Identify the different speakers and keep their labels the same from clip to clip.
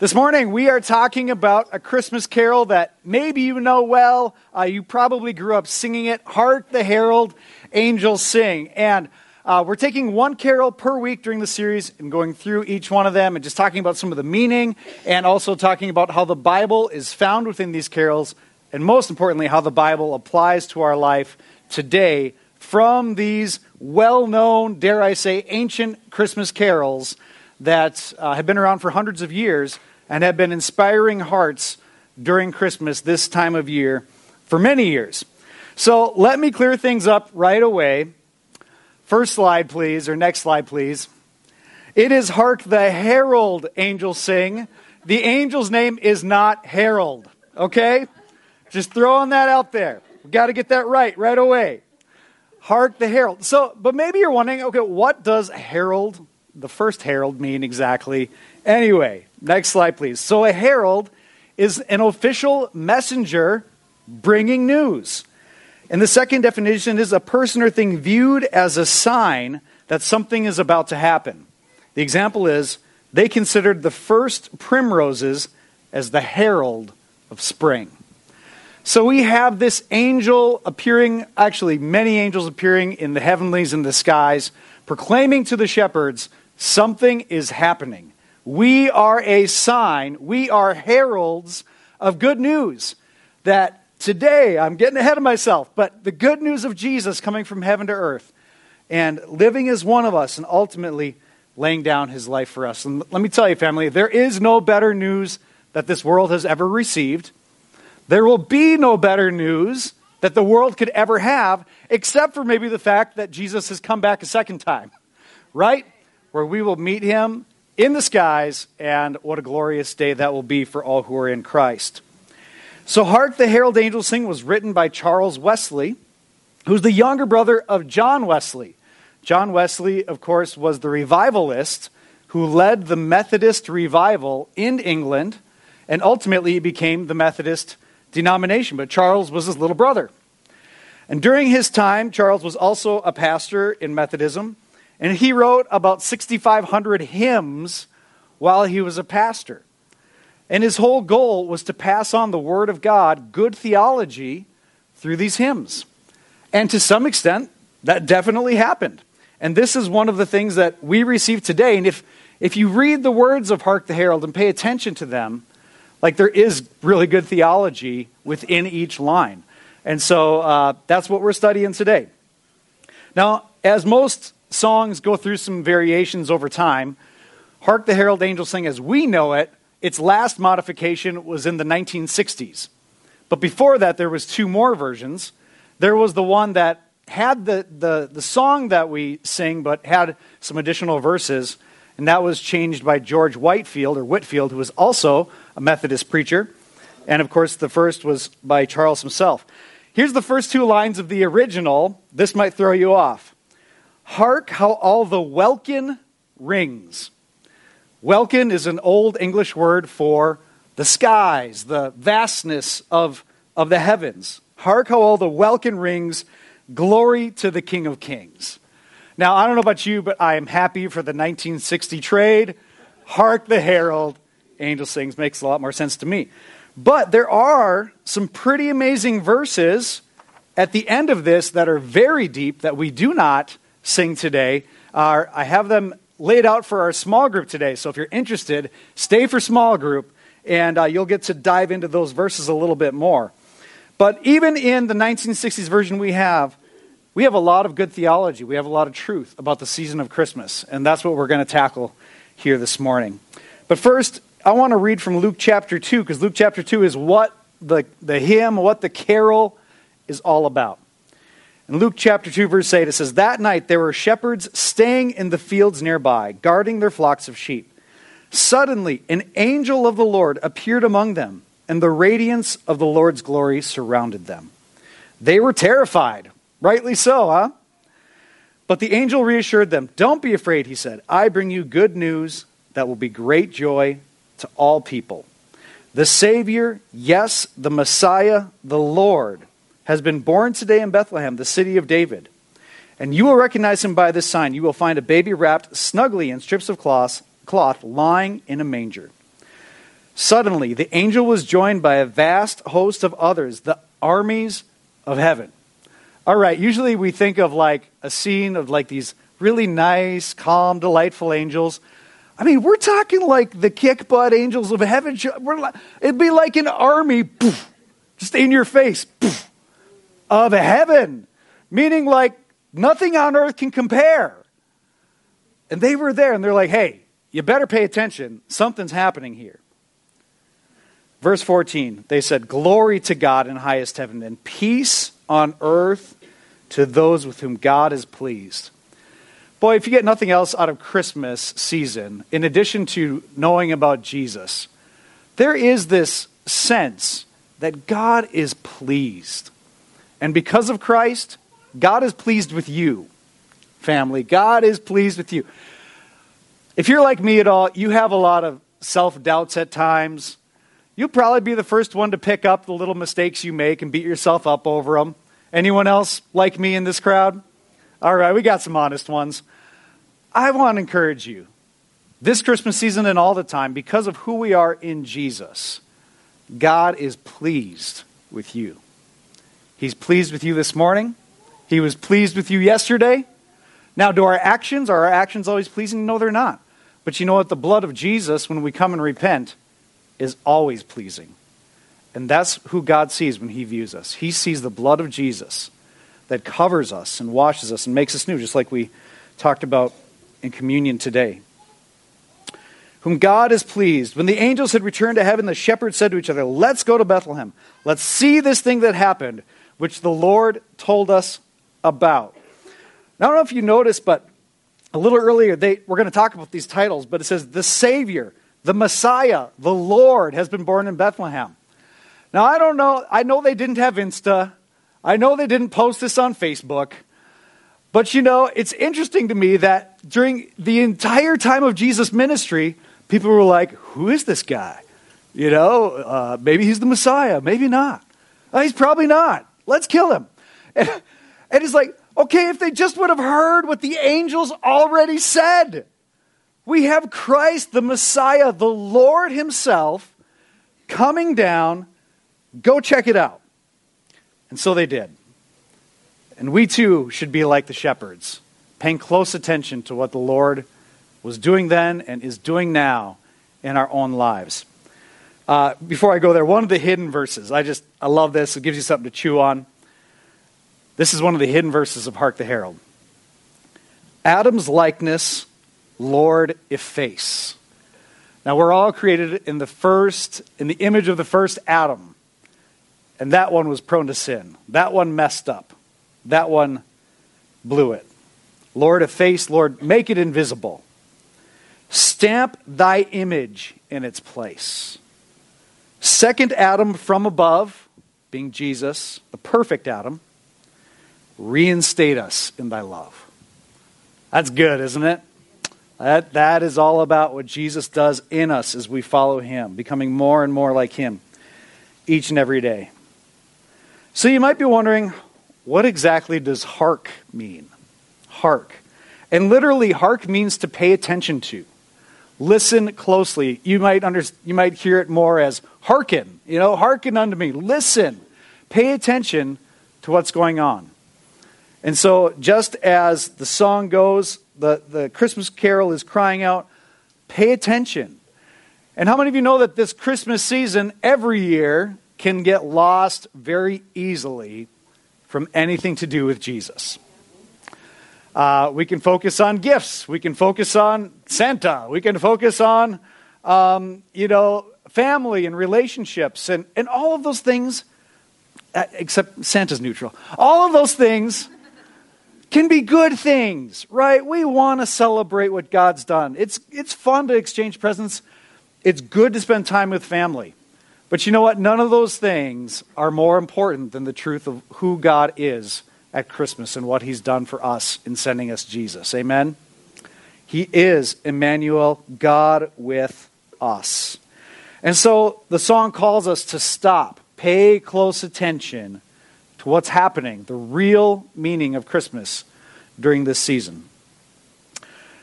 Speaker 1: This morning, we are talking about a Christmas carol that maybe you know well. Uh, you probably grew up singing it Hark the Herald Angels Sing. And uh, we're taking one carol per week during the series and going through each one of them and just talking about some of the meaning and also talking about how the Bible is found within these carols and most importantly, how the Bible applies to our life today from these well known, dare I say, ancient Christmas carols that uh, have been around for hundreds of years and have been inspiring hearts during Christmas this time of year for many years. So let me clear things up right away. First slide, please, or next slide, please. It is Hark the Herald Angels Sing. The angel's name is not Harold, okay? Just throwing that out there. We've got to get that right right away. Hark the Herald. So, but maybe you're wondering, okay, what does Herald, the first Herald, mean exactly? Anyway, next slide, please. So, a herald is an official messenger bringing news. And the second definition is a person or thing viewed as a sign that something is about to happen. The example is they considered the first primroses as the herald of spring. So we have this angel appearing, actually, many angels appearing in the heavenlies and the skies, proclaiming to the shepherds something is happening. We are a sign, we are heralds of good news that today, I'm getting ahead of myself, but the good news of Jesus coming from heaven to earth and living as one of us and ultimately laying down his life for us. And let me tell you, family, there is no better news that this world has ever received. There will be no better news that the world could ever have, except for maybe the fact that Jesus has come back a second time, right? Where we will meet him in the skies, and what a glorious day that will be for all who are in Christ. So, Hark the Herald Angels Sing was written by Charles Wesley, who's the younger brother of John Wesley. John Wesley, of course, was the revivalist who led the Methodist revival in England, and ultimately became the Methodist denomination. But Charles was his little brother. And during his time, Charles was also a pastor in Methodism. And he wrote about 6,500 hymns while he was a pastor. And his whole goal was to pass on the Word of God, good theology, through these hymns. And to some extent, that definitely happened. And this is one of the things that we receive today. And if, if you read the words of Hark the Herald and pay attention to them, like there is really good theology within each line. And so uh, that's what we're studying today. Now, as most songs go through some variations over time. Hark the Herald Angels Sing as we know it, its last modification was in the 1960s. But before that, there was two more versions. There was the one that had the, the, the song that we sing, but had some additional verses, and that was changed by George Whitefield, or Whitfield, who was also a Methodist preacher. And of course, the first was by Charles himself. Here's the first two lines of the original. This might throw you off. Hark how all the welkin rings. Welkin is an old English word for the skies, the vastness of, of the heavens. Hark how all the welkin rings. Glory to the King of Kings. Now, I don't know about you, but I am happy for the 1960 trade. Hark the Herald. Angel Sings makes a lot more sense to me. But there are some pretty amazing verses at the end of this that are very deep that we do not sing today. Uh, I have them laid out for our small group today. So if you're interested, stay for small group and uh, you'll get to dive into those verses a little bit more. But even in the 1960s version we have, we have a lot of good theology. We have a lot of truth about the season of Christmas. And that's what we're going to tackle here this morning. But first, I want to read from Luke chapter 2, because Luke chapter 2 is what the, the hymn, what the carol is all about. In Luke chapter 2, verse 8, it says, That night there were shepherds staying in the fields nearby, guarding their flocks of sheep. Suddenly, an angel of the Lord appeared among them, and the radiance of the Lord's glory surrounded them. They were terrified. Rightly so, huh? But the angel reassured them. Don't be afraid, he said. I bring you good news that will be great joy to all people. The Savior, yes, the Messiah, the Lord has been born today in Bethlehem, the city of David. And you will recognize him by this sign. You will find a baby wrapped snugly in strips of cloth, cloth lying in a manger. Suddenly, the angel was joined by a vast host of others, the armies of heaven. All right, usually we think of like a scene of like these really nice, calm, delightful angels. I mean, we're talking like the kick butt angels of heaven. Like, it'd be like an army, poof, just in your face, poof, of heaven, meaning like nothing on earth can compare. And they were there, and they're like, hey, you better pay attention. Something's happening here. Verse 14, they said, Glory to God in highest heaven, and peace on earth to those with whom God is pleased. Boy, if you get nothing else out of Christmas season, in addition to knowing about Jesus, there is this sense that God is pleased. And because of Christ, God is pleased with you, family. God is pleased with you. If you're like me at all, you have a lot of self doubts at times. You'll probably be the first one to pick up the little mistakes you make and beat yourself up over them. Anyone else like me in this crowd? All right, we got some honest ones. I want to encourage you this Christmas season and all the time, because of who we are in Jesus, God is pleased with you. He's pleased with you this morning. He was pleased with you yesterday. Now, do our actions, are our actions always pleasing? No, they're not. But you know what? The blood of Jesus, when we come and repent, is always pleasing. And that's who God sees when He views us. He sees the blood of Jesus that covers us and washes us and makes us new, just like we talked about in communion today. Whom God is pleased. When the angels had returned to heaven, the shepherds said to each other, Let's go to Bethlehem. Let's see this thing that happened, which the Lord told us about. Now, I don't know if you noticed, but a little earlier, they, we're going to talk about these titles, but it says, The Savior, the Messiah, the Lord has been born in Bethlehem. Now, I don't know. I know they didn't have Insta. I know they didn't post this on Facebook. But you know, it's interesting to me that during the entire time of Jesus' ministry, people were like, Who is this guy? You know, uh, maybe he's the Messiah, maybe not. Uh, he's probably not. Let's kill him. And, and it's like, okay, if they just would have heard what the angels already said. We have Christ, the Messiah, the Lord Himself, coming down Go check it out. And so they did. And we too should be like the shepherds, paying close attention to what the Lord was doing then and is doing now in our own lives. Uh, before I go there, one of the hidden verses, I just, I love this. It gives you something to chew on. This is one of the hidden verses of Hark the Herald. Adam's likeness, Lord efface. Now we're all created in the first, in the image of the first Adam. And that one was prone to sin. That one messed up. That one blew it. Lord, efface, Lord, make it invisible. Stamp thy image in its place. Second Adam from above, being Jesus, the perfect Adam, reinstate us in thy love. That's good, isn't it? That, that is all about what Jesus does in us as we follow him, becoming more and more like him each and every day. So you might be wondering, what exactly does hark mean? Hark. And literally, hark means to pay attention to. Listen closely. You might, under, you might hear it more as hearken. You know, hearken unto me. Listen. Pay attention to what's going on. And so, just as the song goes, the, the Christmas carol is crying out, pay attention. And how many of you know that this Christmas season, every year, can get lost very easily from anything to do with Jesus. Uh, we can focus on gifts. We can focus on Santa. We can focus on, um, you know, family and relationships and, and all of those things, uh, except Santa's neutral. All of those things can be good things, right? We want to celebrate what God's done. It's, it's fun to exchange presents. It's good to spend time with family. But you know what? None of those things are more important than the truth of who God is at Christmas and what He's done for us in sending us Jesus. Amen? He is Emmanuel, God with us. And so the song calls us to stop, pay close attention to what's happening, the real meaning of Christmas during this season.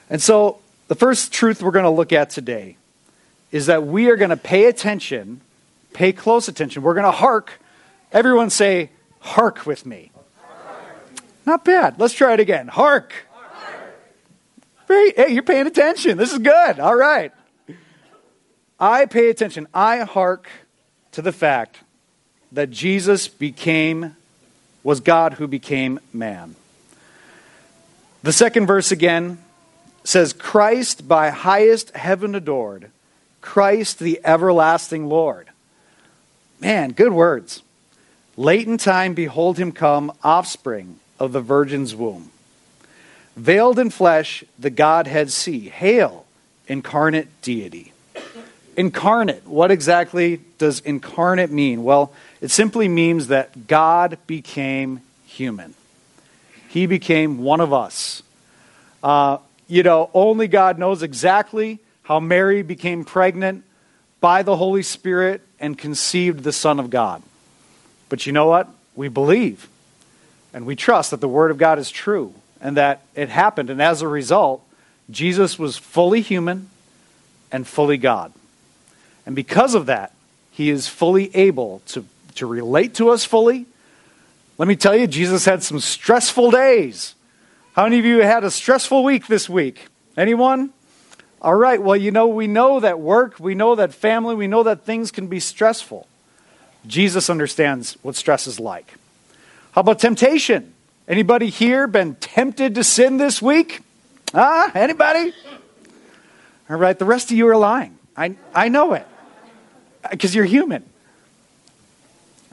Speaker 1: And so the first truth we're going to look at today is that we are going to pay attention, pay close attention. We're going to hark. Everyone say, hark with me. Not bad. Let's try it again. Hark. Very, hey, you're paying attention. This is good. All right. I pay attention. I hark to the fact that Jesus became, was God who became man. The second verse again says, Christ by highest heaven adored, Christ the everlasting Lord. Man, good words. Late in time, behold him come, offspring of the virgin's womb. Veiled in flesh, the Godhead see. Hail, incarnate deity. Incarnate, what exactly does incarnate mean? Well, it simply means that God became human. He became one of us. Uh, you know, only God knows exactly how Mary became pregnant by the Holy Spirit and conceived the Son of God. But you know what? We believe and we trust that the Word of God is true and that it happened. And as a result, Jesus was fully human and fully God. And because of that, he is fully able to, to relate to us fully. Let me tell you, Jesus had some stressful days. How many of you had a stressful week this week? Anyone? All right, well, you know, we know that work, we know that family, we know that things can be stressful. Jesus understands what stress is like. How about temptation? Anybody here been tempted to sin this week? Ah, anybody? All right, the rest of you are lying. I, I know it because you're human.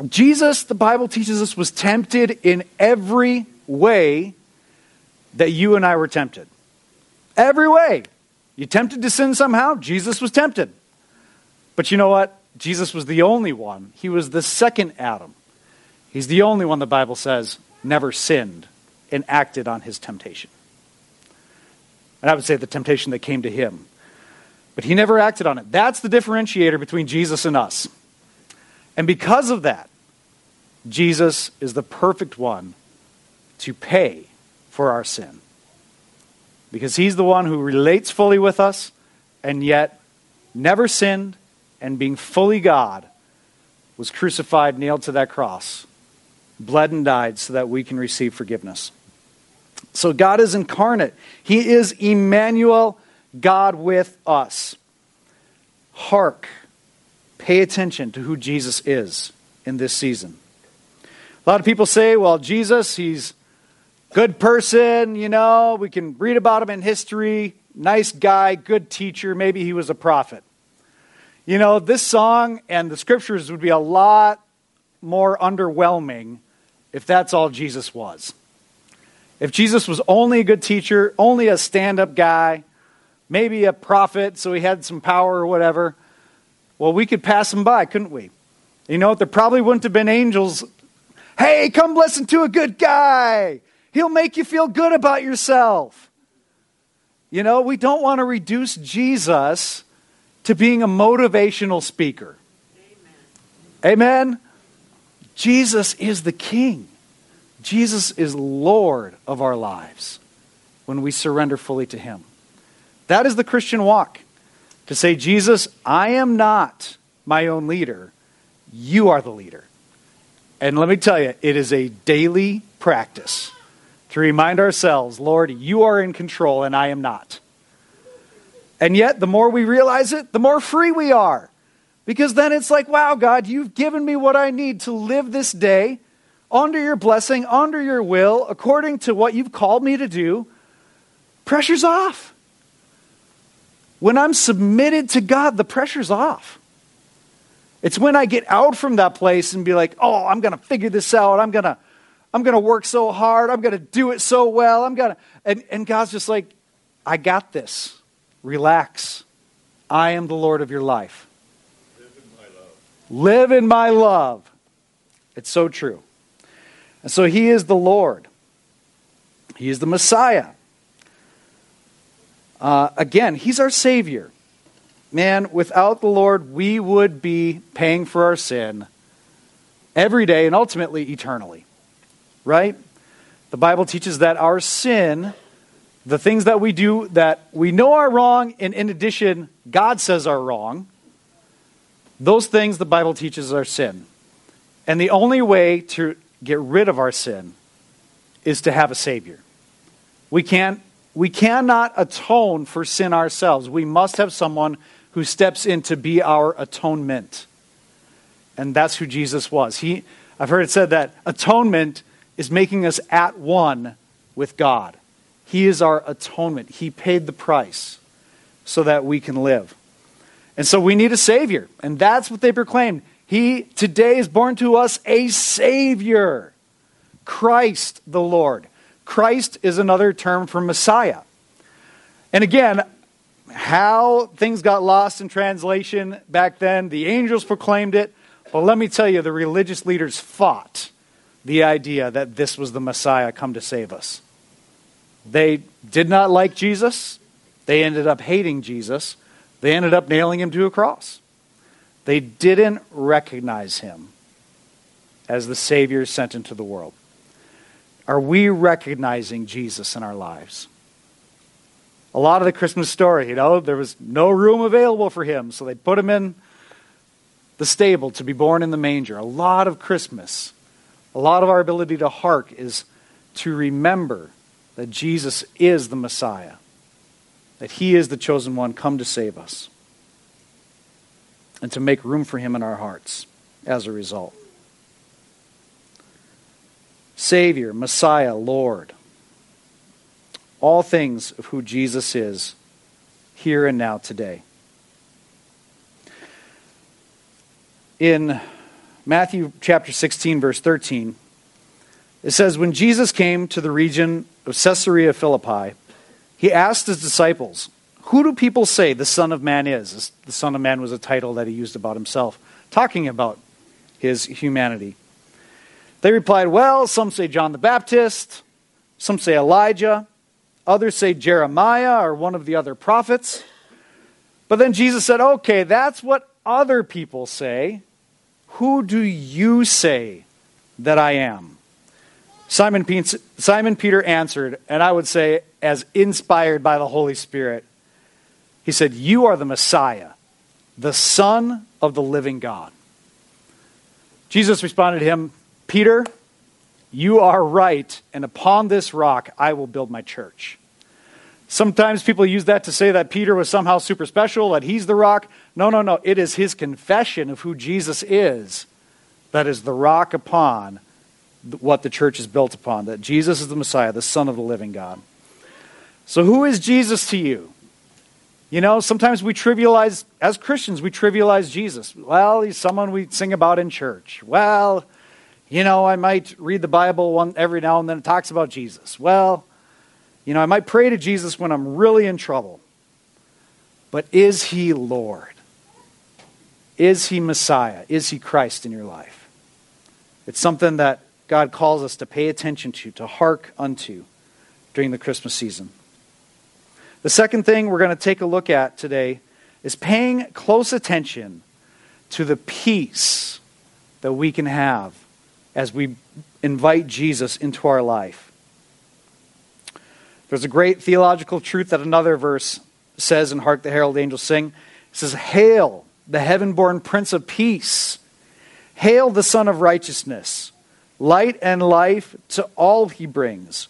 Speaker 1: Jesus, the Bible teaches us, was tempted in every way that you and I were tempted. Every way. You tempted to sin somehow? Jesus was tempted. But you know what? Jesus was the only one. He was the second Adam. He's the only one, the Bible says, never sinned and acted on his temptation. And I would say the temptation that came to him. But he never acted on it. That's the differentiator between Jesus and us. And because of that, Jesus is the perfect one to pay for our sin. Because he's the one who relates fully with us and yet never sinned and being fully God was crucified, nailed to that cross, bled and died so that we can receive forgiveness. So God is incarnate. He is Emmanuel, God with us. Hark, pay attention to who Jesus is in this season. A lot of people say, well, Jesus, he's good person, you know, we can read about him in history, nice guy, good teacher, maybe he was a prophet. You know, this song and the scriptures would be a lot more underwhelming if that's all Jesus was. If Jesus was only a good teacher, only a stand up guy, maybe a prophet, so he had some power or whatever, well, we could pass him by, couldn't we? You know what? There probably wouldn't have been angels. Hey, come listen to a good guy. He'll make you feel good about yourself. You know, we don't want to reduce Jesus to being a motivational speaker. Amen. Amen? Jesus is the King. Jesus is Lord of our lives when we surrender fully to Him. That is the Christian walk. To say, Jesus, I am not my own leader. You are the leader. And let me tell you, it is a daily practice to remind ourselves, Lord, you are in control and I am not. And yet, the more we realize it, the more free we are. Because then it's like, wow, God, you've given me what I need to live this day under your blessing, under your will, according to what you've called me to do. Pressure's off. When I'm submitted to God, the pressure's off. It's when I get out from that place and be like, oh, I'm going to figure this out. I'm going to I'm going to work so hard. I'm going to do it so well. I'm going to. And, and God's just like, I got this. Relax. I am the Lord of your life. Live in my love. Live in my love. It's so true. And so he is the Lord, he is the Messiah. Uh, again, he's our Savior. Man, without the Lord, we would be paying for our sin every day and ultimately eternally right? The Bible teaches that our sin the things that we do that we know are wrong, and in addition, God says are wrong, those things the Bible teaches are sin. And the only way to get rid of our sin is to have a Savior. We, can't, we cannot atone for sin ourselves. We must have someone who steps in to be our atonement. And that's who Jesus was. He, I've heard it said that atonement is making us at one with God. He is our atonement. He paid the price so that we can live. And so we need a Savior. And that's what they proclaimed. He today is born to us a Savior, Christ the Lord. Christ is another term for Messiah. And again, how things got lost in translation back then, the angels proclaimed it. But let me tell you, the religious leaders fought the idea that this was the Messiah come to save us. They did not like Jesus. They ended up hating Jesus. They ended up nailing him to a cross. They didn't recognize him as the Savior sent into the world. Are we recognizing Jesus in our lives? A lot of the Christmas story, you know, there was no room available for him, so they put him in the stable to be born in the manger. A lot of Christmas, a lot of our ability to hark is to remember that Jesus is the Messiah, that he is the chosen one come to save us, and to make room for him in our hearts as a result. Savior, Messiah, Lord. All things of who Jesus is here and now today. In Matthew chapter 16, verse 13, it says, When Jesus came to the region of Caesarea Philippi, he asked his disciples, Who do people say the Son of Man is? The Son of Man was a title that he used about himself, talking about his humanity. They replied, Well, some say John the Baptist, some say Elijah, others say Jeremiah or one of the other prophets. But then Jesus said, Okay, that's what other people say. Who do you say that I am? Simon, Simon Peter answered, and I would say, as inspired by the Holy Spirit, he said, You are the Messiah, the Son of the living God. Jesus responded to him, Peter, you are right, and upon this rock I will build my church. Sometimes people use that to say that Peter was somehow super special, that he's the rock. No, no, no. It is his confession of who Jesus is that is the rock upon what the church is built upon that Jesus is the Messiah, the Son of the living God. So, who is Jesus to you? You know, sometimes we trivialize, as Christians, we trivialize Jesus. Well, he's someone we sing about in church. Well, you know, I might read the Bible one, every now and then it talks about Jesus. Well, you know, I might pray to Jesus when I'm really in trouble. But is he Lord? Is he Messiah? Is he Christ in your life? It's something that God calls us to pay attention to, to hark unto during the Christmas season. The second thing we're going to take a look at today is paying close attention to the peace that we can have as we invite Jesus into our life. There's a great theological truth that another verse says in Hark the Herald Angels Sing. It says, Hail, the heaven born Prince of Peace! Hail, the Son of Righteousness! Light and life to all he brings,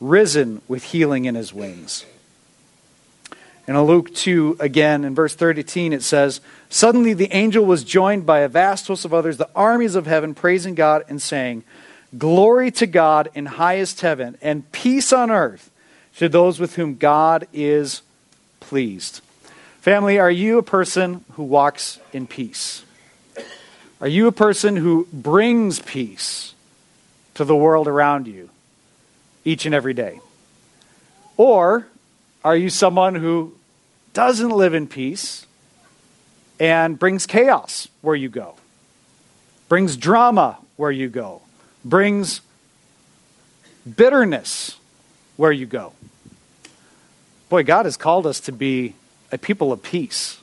Speaker 1: risen with healing in his wings. In Luke 2, again, in verse 13, it says, Suddenly the angel was joined by a vast host of others, the armies of heaven, praising God and saying, Glory to God in highest heaven, and peace on earth to those with whom God is pleased. Family, are you a person who walks in peace? Are you a person who brings peace? To the world around you each and every day? Or are you someone who doesn't live in peace and brings chaos where you go, brings drama where you go, brings bitterness where you go? Boy, God has called us to be a people of peace.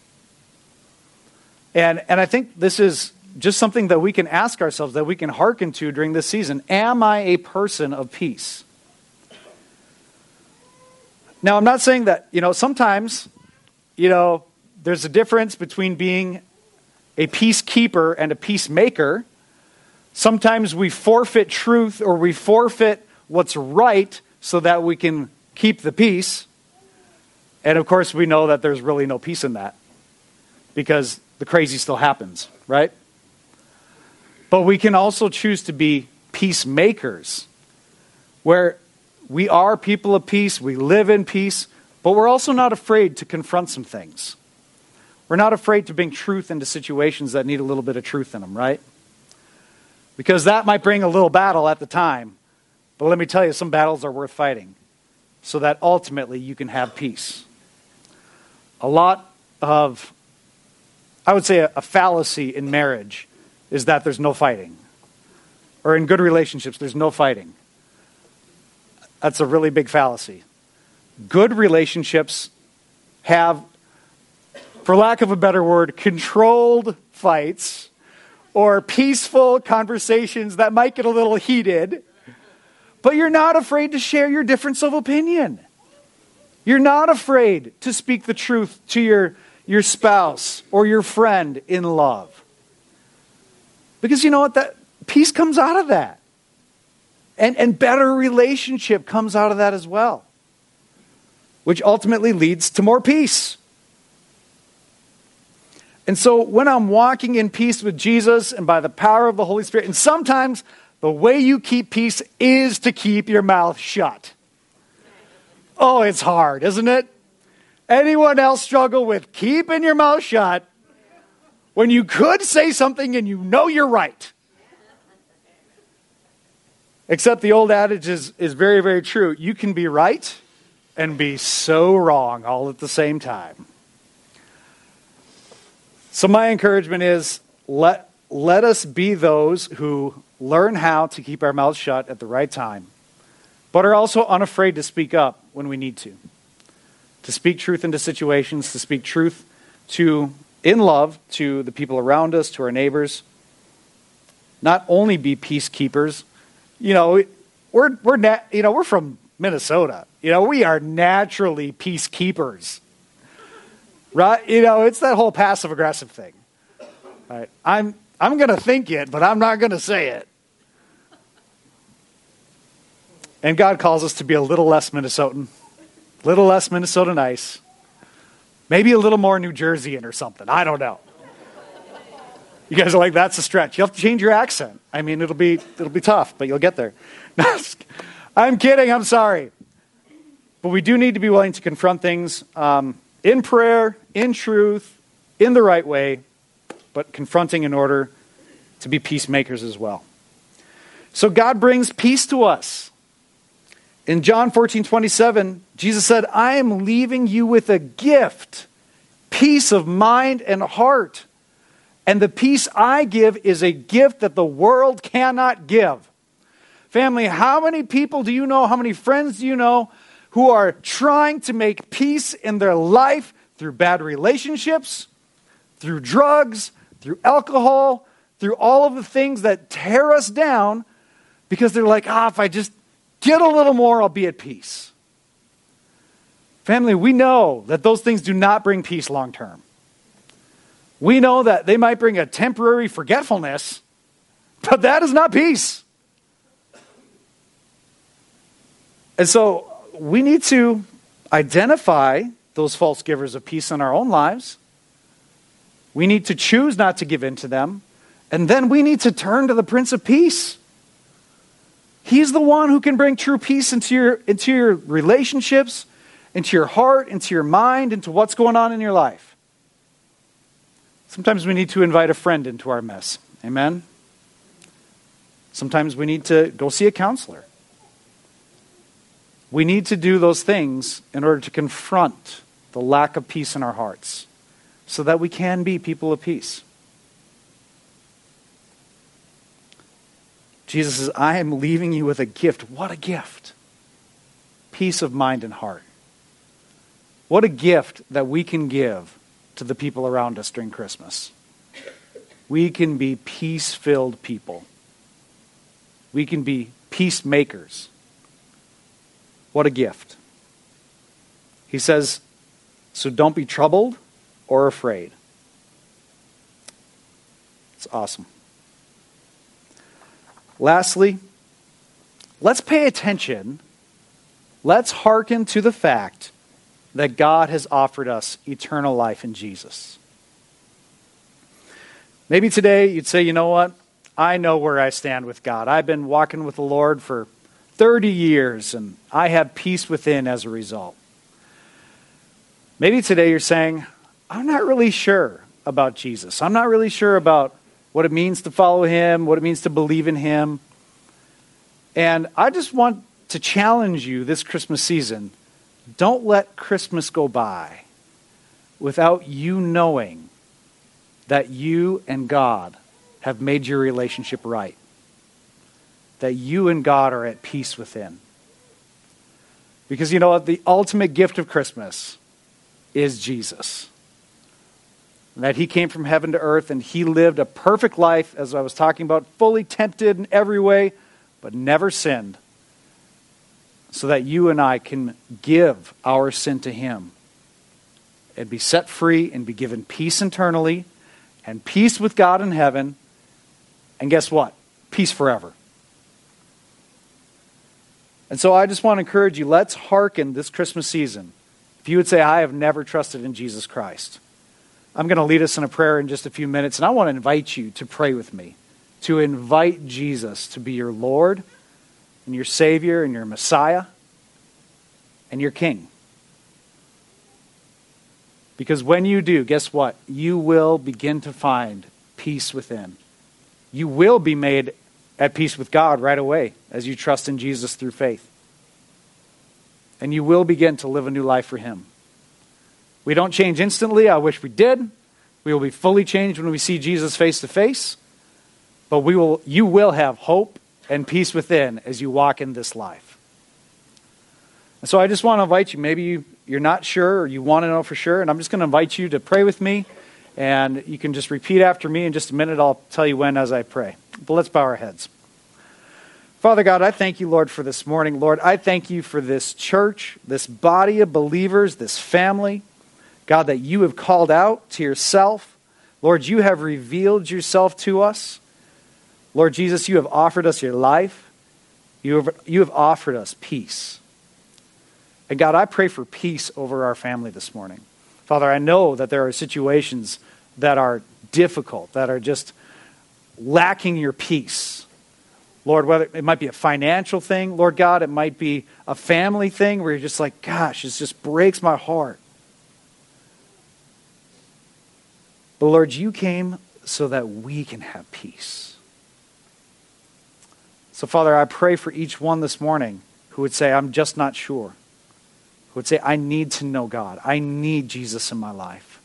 Speaker 1: And, and I think this is just something that we can ask ourselves, that we can hearken to during this season. Am I a person of peace? Now, I'm not saying that, you know, sometimes, you know, there's a difference between being a peacekeeper and a peacemaker. Sometimes we forfeit truth or we forfeit what's right so that we can keep the peace. And of course, we know that there's really no peace in that because the crazy still happens, right? But we can also choose to be peacemakers, where we are people of peace, we live in peace, but we're also not afraid to confront some things. We're not afraid to bring truth into situations that need a little bit of truth in them, right? Because that might bring a little battle at the time. But let me tell you, some battles are worth fighting so that ultimately you can have peace. A lot of, I would say, a, a fallacy in marriage is that there's no fighting. Or in good relationships, there's no fighting. That's a really big fallacy. Good relationships have for lack of a better word, controlled fights or peaceful conversations that might get a little heated, but you're not afraid to share your difference of opinion. You're not afraid to speak the truth to your, your spouse or your friend in love. Because you know what? That peace comes out of that. And, and better relationship comes out of that as well, which ultimately leads to more peace. And so when I'm walking in peace with Jesus and by the power of the Holy Spirit, and sometimes the way you keep peace is to keep your mouth shut. Oh, it's hard, isn't it? Anyone else struggle with keeping your mouth shut when you could say something and you know you're right? Except the old adage is, is very, very true. You can be right and be so wrong all at the same time. So, my encouragement is let, let us be those who learn how to keep our mouths shut at the right time, but are also unafraid to speak up when we need to. To speak truth into situations, to speak truth to, in love, to the people around us, to our neighbors. Not only be peacekeepers, you know, we're, we're, na- you know, we're from Minnesota. You know, we are naturally peacekeepers. Right? You know, it's that whole passive aggressive thing. Right? I'm, I'm going to think it, but I'm not going to say it. And God calls us to be a little less Minnesotan, little less Minnesota nice, maybe a little more New Jerseyan or something. I don't know. You guys are like, that's a stretch. You'll have to change your accent. I mean, it'll be, it'll be tough, but you'll get there. I'm kidding. I'm sorry. But we do need to be willing to confront things. Um, in prayer, in truth, in the right way, but confronting in order to be peacemakers as well. So God brings peace to us. In John 14, 27, Jesus said, I am leaving you with a gift, peace of mind and heart. And the peace I give is a gift that the world cannot give. Family, how many people do you know? How many friends do you know who are trying to make peace in their life through bad relationships, through drugs, through alcohol, through all of the things that tear us down because they're like, ah, if I just get a little more, I'll be at peace. Family, we know that those things do not bring peace long term. We know that they might bring a temporary forgetfulness, but that is not peace. And so we need to identify those false givers of peace in our own lives. We need to choose not to give in to them. And then we need to turn to the Prince of Peace. He's the one who can bring true peace into your, into your relationships, into your heart, into your mind, into what's going on in your life. Sometimes we need to invite a friend into our mess. Amen? Sometimes we need to go see a counselor. We need to do those things in order to confront the lack of peace in our hearts so that we can be people of peace. Jesus says, I am leaving you with a gift. What a gift! Peace of mind and heart. What a gift that we can give to the people around us during Christmas. We can be peace filled people. We can be peacemakers what a gift. He says, So don't be troubled or afraid. It's awesome. Lastly, let's pay attention. Let's hearken to the fact that God has offered us eternal life in Jesus. Maybe today you'd say, you know what? I know where I stand with God. I've been walking with the Lord for 30 years, and I have peace within as a result. Maybe today you're saying, I'm not really sure about Jesus. I'm not really sure about what it means to follow him, what it means to believe in him. And I just want to challenge you this Christmas season don't let Christmas go by without you knowing that you and God have made your relationship right, that you and God are at peace within. Because you know what? The ultimate gift of Christmas is Jesus. That he came from heaven to earth and he lived a perfect life, as I was talking about, fully tempted in every way, but never sinned so that you and I can give our sin to Him and be set free and be given peace internally and peace with God in heaven. And guess what? Peace forever. And so I just want to encourage you let's hearken this Christmas season. If you would say, I have never trusted in Jesus Christ, I'm going to lead us in a prayer in just a few minutes, and I want to invite you to pray with me, to invite Jesus to be your Lord and your Savior and your Messiah and your King. Because when you do, guess what? You will begin to find peace within. You will be made at peace with God right away as you trust in Jesus through faith. And you will begin to live a new life for Him. We don't change instantly. I wish we did. We will be fully changed when we see Jesus face to face. But we will, you will have hope and peace within as you walk in this life. And so I just want to invite you. Maybe you, you're not sure or you want to know for sure, and I'm just going to invite you to pray with me. And you can just repeat after me in just a minute. I'll tell you when as I pray. But let's bow our heads. Father God, I thank you, Lord, for this morning. Lord, I thank you for this church, this body of believers, this family. God, that you have called out to yourself. Lord, you have revealed yourself to us. Lord Jesus, you have offered us your life. You have, you have offered us peace. And God, I pray for peace over our family this morning. Father, I know that there are situations that are difficult, that are just lacking your peace. Lord, whether it might be a financial thing, Lord God, it might be a family thing where you're just like, gosh, it just breaks my heart. But Lord, you came so that we can have peace. So, Father, I pray for each one this morning who would say, I'm just not sure. Who would say, I need to know God. I need Jesus in my life.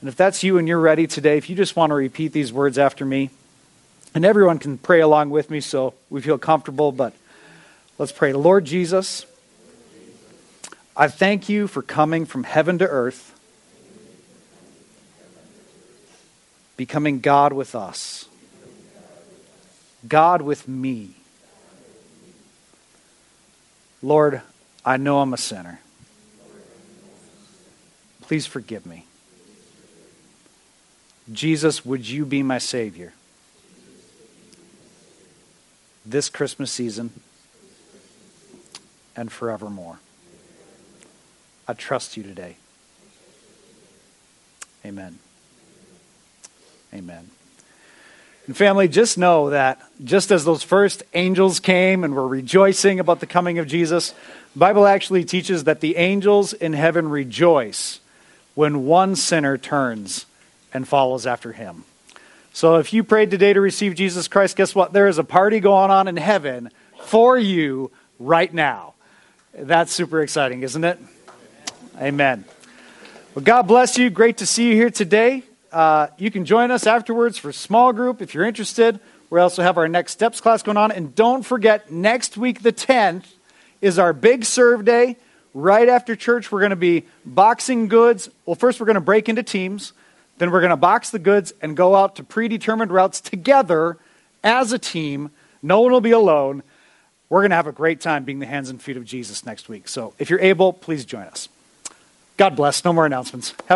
Speaker 1: And if that's you and you're ready today, if you just want to repeat these words after me, and everyone can pray along with me so we feel comfortable, but let's pray. Lord Jesus, I thank you for coming from heaven to earth, becoming God with us. God with me. Lord, I know I'm a sinner. Please forgive me. Jesus, would you be my Savior this Christmas season and forevermore? I trust you today. Amen. Amen. And family, just know that just as those first angels came and were rejoicing about the coming of Jesus, the Bible actually teaches that the angels in heaven rejoice when one sinner turns and follows after him. So if you prayed today to receive Jesus Christ, guess what? There is a party going on in heaven for you right now. That's super exciting, isn't it? Amen. Well, God bless you. Great to see you here today. Uh, you can join us afterwards for small group if you're interested. We also have our next steps class going on. And don't forget, next week, the 10th, is our big serve day. Right after church, we're going to be boxing goods. Well, first, we're going to break into teams. Then, we're going to box the goods and go out to predetermined routes together as a team. No one will be alone. We're going to have a great time being the hands and feet of Jesus next week. So, if you're able, please join us. God bless. No more announcements. Have